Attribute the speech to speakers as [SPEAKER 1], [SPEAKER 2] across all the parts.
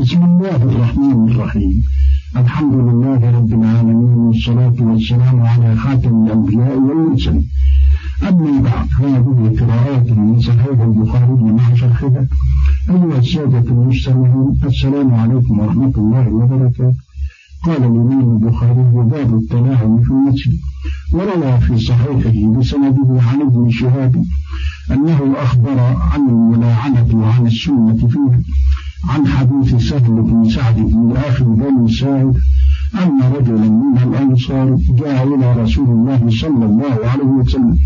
[SPEAKER 1] بسم الله الرحمن الرحيم. الحمد لله رب العالمين والصلاة والسلام على خاتم الأنبياء والمرسلين. أما بعد هذه قراءات من صحيح البخاري مع شرحها. أيها السادة المستمعون السلام عليكم ورحمة الله وبركاته. قال الإمام البخاري باب التلاعب في المسجد. وروى في صحيحه بسنده عن ابن شهاب أنه أخبر عن الملاعنة وعن السنة فيها عن حديث سهل بن سعد بن أخي بن سعد أن رجلا من الأنصار جاء إلى رسول الله صلى الله عليه وسلم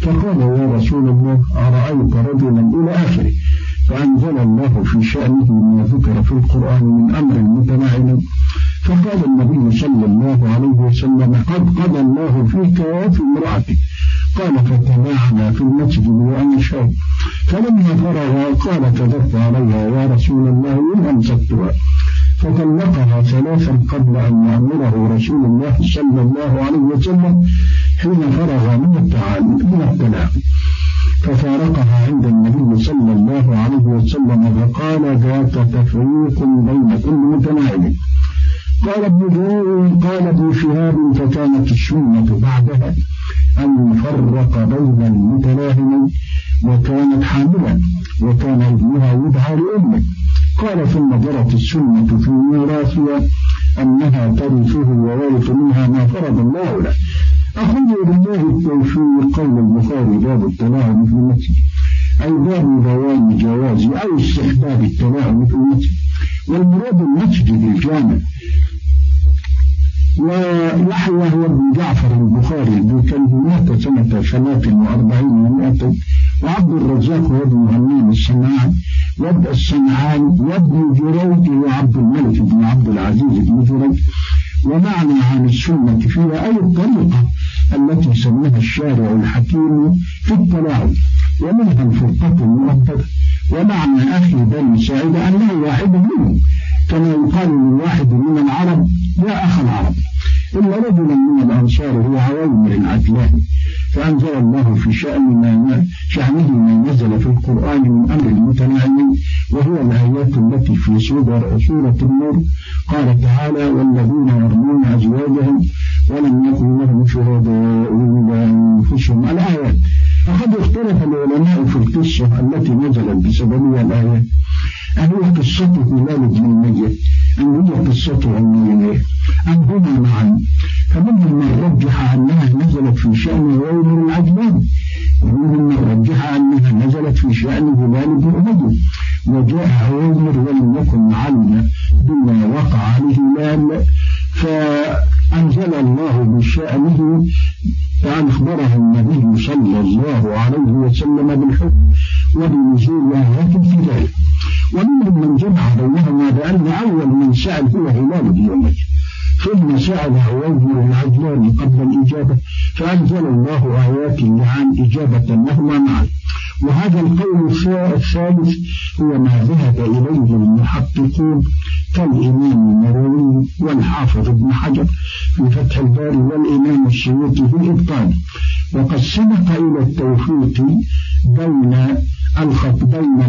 [SPEAKER 1] فقال يا رسول الله أرأيت رجلا إلى آخره؟ فأنزل الله في شأنه ما ذكر في القرآن من أمر متناعم فقال النبي صلى الله عليه وسلم قد قضى الله فيك وفي امرأتك. قال فتباعنا في المسجد وأنا شاب. فلما فرغ قال كذبت عليها يا رسول الله إن أمسكتها فطلقها ثلاثا قبل أن يأمره رسول الله صلى الله عليه وسلم حين فرغ من التعامل من الطلاق ففارقها عند النبي صلى الله عليه وسلم فقال ذاك تفريق بين كل متناعم قال ابن جرير قال ابن شهاب فكانت السنة بعدها أن يفرق بين المتلاهمين وكانت حاملا وكان ابنها يدعى لأمه قال ثم جرت السنة في ميراثها أنها ترثه ويرث منها ما فرض الله له. أخرج بالله التوفيق قول البخاري باب التلاعب في المسجد. أي باب بيان جواز أو استحباب التلاعب في المسجد. والمراد المسجد الجامع. ويحيى هو ابن جعفر البخاري بكلب مات سنة ثلاث وأربعين ومائة وعبد الرزاق هو ابن همام الصناعي وابن الصنعاني وابن جريج وعبد الملك بن عبد العزيز بن جريج. ومعنى عن السنة فيها أي الطريقة التي سماها الشارع الحكيم في التلاعب. ومنها الفرقة المؤبدة ومعنى أخي بني سعيد أنه واحد منهم كما يقال لواحد من العرب يا أخ العرب. إلا رجلا من الأنصار هو عوامر العدلان فأنزل الله في شأن ما سورة سورة النور قال تعالى والذين يرمون أزواجهم ولم يكن لهم شهداء إلا أنفسهم الآيات فقد اختلف العلماء في القصة التي نزلت بسببها الآيات أن هي قصة هلال بن الميت. أن هي قصة عمية أم هما معا؟ فمنهم من رجح أنها نزلت في شأن غير العجلان ومنهم من رجح أنها نزلت في شأن هلال بن أبي وجاء الله عليه وسلم بالحكم وبنزول آيات في ذلك ومنهم من جمع بينهما بأن أول من سأل هو هلال بن أمية. ثم سأل عويمر العجلان قبل الإجابة فأنزل الله آيات عن إجابة لهما معا. وهذا القول الثالث هو ما ذهب إليه المحققون كالإمام النووي والحافظ ابن حجر في فتح الباري والإمام السيوطي في الإبطال وقد سبق إلى التوفيق بين الخط بين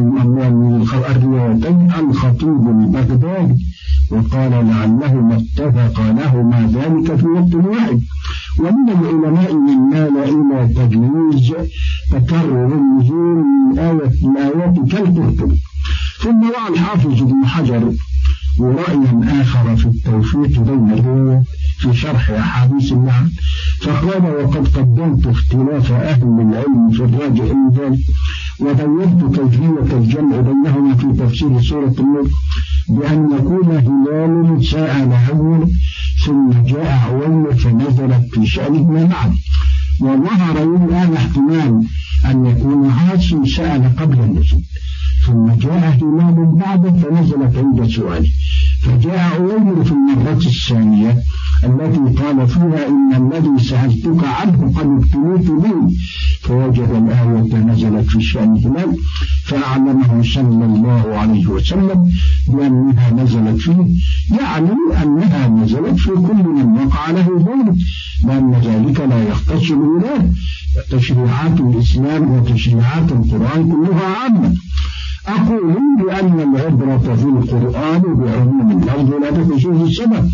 [SPEAKER 1] الروايتين الخطيب البغدادي وقال لعلهما اتفق لهما ذلك في وقت واحد. ومن العلماء من مال إلى تجويز تكرر النزول من آية الآيات كالقرطبي ثم رأى الحافظ ابن حجر ورأيا آخر في التوفيق بين في شرح أحاديث المعنى فقال وقد قدمت اختلاف أهل العلم في الراجع من ذلك وبينت كيفية الجمع بينهما في تفسير سورة النور بأن يكون هلال سأل أول ثم جاء عويل فنزلت في شأنهما معا وظهر الآن احتمال أن يكون عاصم سأل قبل النزول. ثم جاء هلال بعد فنزلت عند سؤاله. فجاء عويمر في المرة الثانية التي قال فيها إن الذي سألتك عنه قد ابتليت به. فوجد الآية نزلت في شأن هلال فأعلمه صلى الله عليه وسلم بأنها نزلت فيه. يعلم أنها نزلت في كل من وقع له ذلك لأن ذلك لا يختص بالهلال تشريعات الإسلام وتشريعات القرآن كلها عامة. أقول بأن العبرة في القرآن بعموم اللفظ لا بخصوص السبب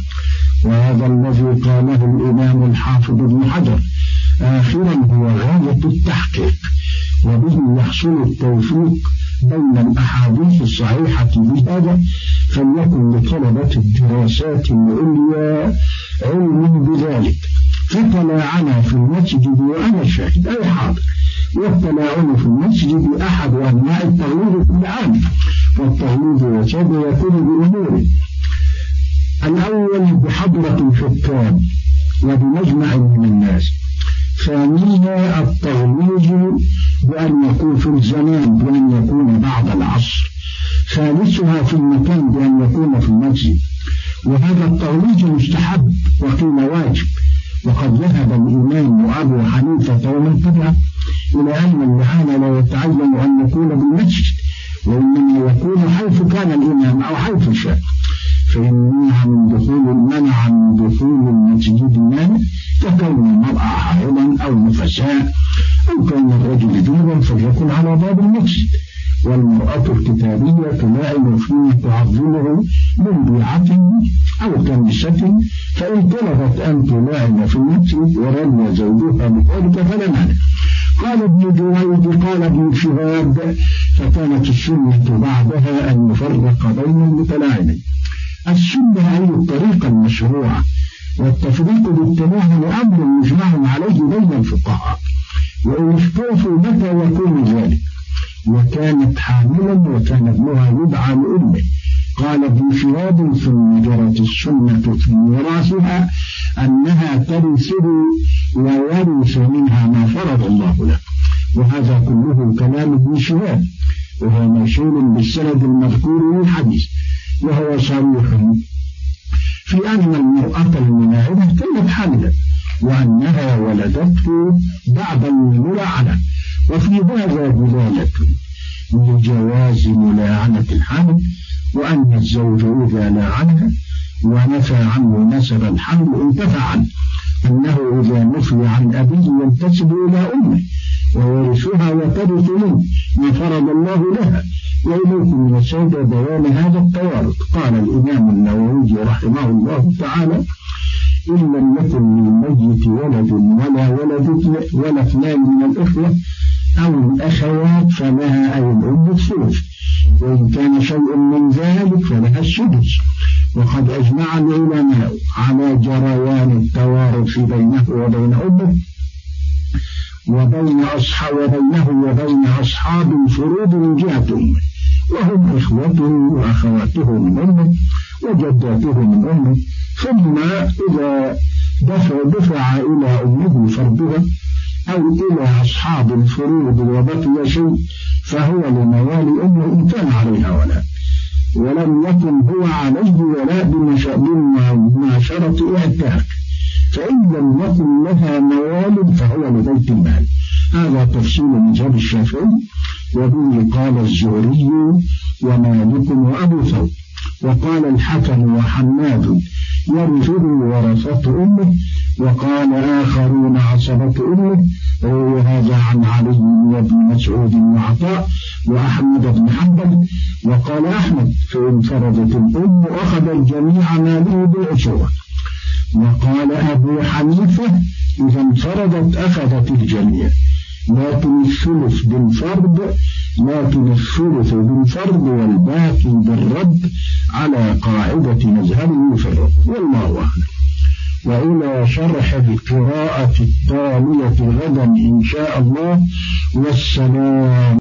[SPEAKER 1] وهذا الذي قاله الإمام الحافظ ابن حجر. آخرا هو غاية التحقيق وبه يحصل التوفيق بين الأحاديث الصحيحة بهذا فليكن لطلبة الدراسات العليا علم بذلك. فطلعنا في المسجد وأنا شاهد. أي حاضر. والتلاعن في المسجد أحد أنواع التغليظ في العام والتغليظ وشد يكون بأمور الأول بحضرة الحكام وبمجمع من الناس. ثانيها التغليظ بأن يكون في الزمان بأن يكون بعد العصر. ثالثها في المكان بأن يكون في المسجد. وهذا التغليظ مستحب وقيل واجب. وقد ذهب الإمام أبو حنيفة ومن تبعه إلى أن اللعان لا يتعين أن يكون بالمسجد وإنما يكون حيث كان الإمام أو حيث شاء فإن طلبت أن تلاعب في المسجد ورمي زوجها بذلك فلا مانع قال ابن جريج قال ابن شهاب فكانت السنة بعدها أن يفرق بين المتلاعنين. السنة أي الطريقة المشروعة والتفريق بالتلاعن أمر مجمع عليه بين الفقهاء. وإن اختلفوا متى يكون ذلك؟ وكانت حاملا وكان ابنها يدعى لأمه. قال ابن شهاب ثم جرت السنة في ميراثها أنها ترثه ويرث منها ما فرض الله له. وهذا كله كلام ابن شهاب وهو موصول بالسند المذكور من الحديث. وهو صريح. في أن المرأة الملاعنة كانت حاملا وأنها ولدته بعد الملاعنة وفي هذا دلالة لجواز ملاعنة الحمل وأن الزوج إذا لاعنها ونفى عنه نسب الحمل انتفع عنه. أنه إذا نفي عن أبيه ينتسب إلى أمه ويرثها وترث منه ما فرض الله لها. وإليكم يسعد بيان هذا التوارث. قال الإمام النووي رحمه الله تعالى إن لم يكن للميت ولد ولا ولد ولا اثنان من الإخوة أو الأخوات فلها أي الأم الثلث. وإن كان شيء من ذلك فلها السدس. وقد أجمع العلماء على جريان التوارث بينه وبين أمه وبين أصحاب وبينه وبين أصحاب الفروض من جهة أمه. وهم إخوته وأخواته من أمه وجداته من أمه. ثم إذا دفع, دفع إلى أمه فرضها أو إلى أصحاب الفروض وبقي شيء فهو لموال أمه إن كان عليها ولا. ولم يكن هو عليه ولا بمعشرة اعتاق. فإن لم يكن لها موال فهو لبيت المال. هذا تفصيل مذهب الشافعي وبه قال الزهري ومالك وأبو ثور. وقال الحكم وحماد يرثه ورثة أمه وقال آخرون عصبة أمه. عن علي بن مسعود وعطاء وأحمد بن حنبل وقال أحمد فإن فرضت الأم أخذ الجميع ماله بالعشوة وقال أبو حنيفة إذا انفردت أخذت الجميع. لكن الثلث بالفرض لكن الثلث بالفرض والباقي بالرد على قاعدة مذهبه في الرد والله أعلم. وإلى شرح القراءة التالية غدا إن شاء الله. والسلام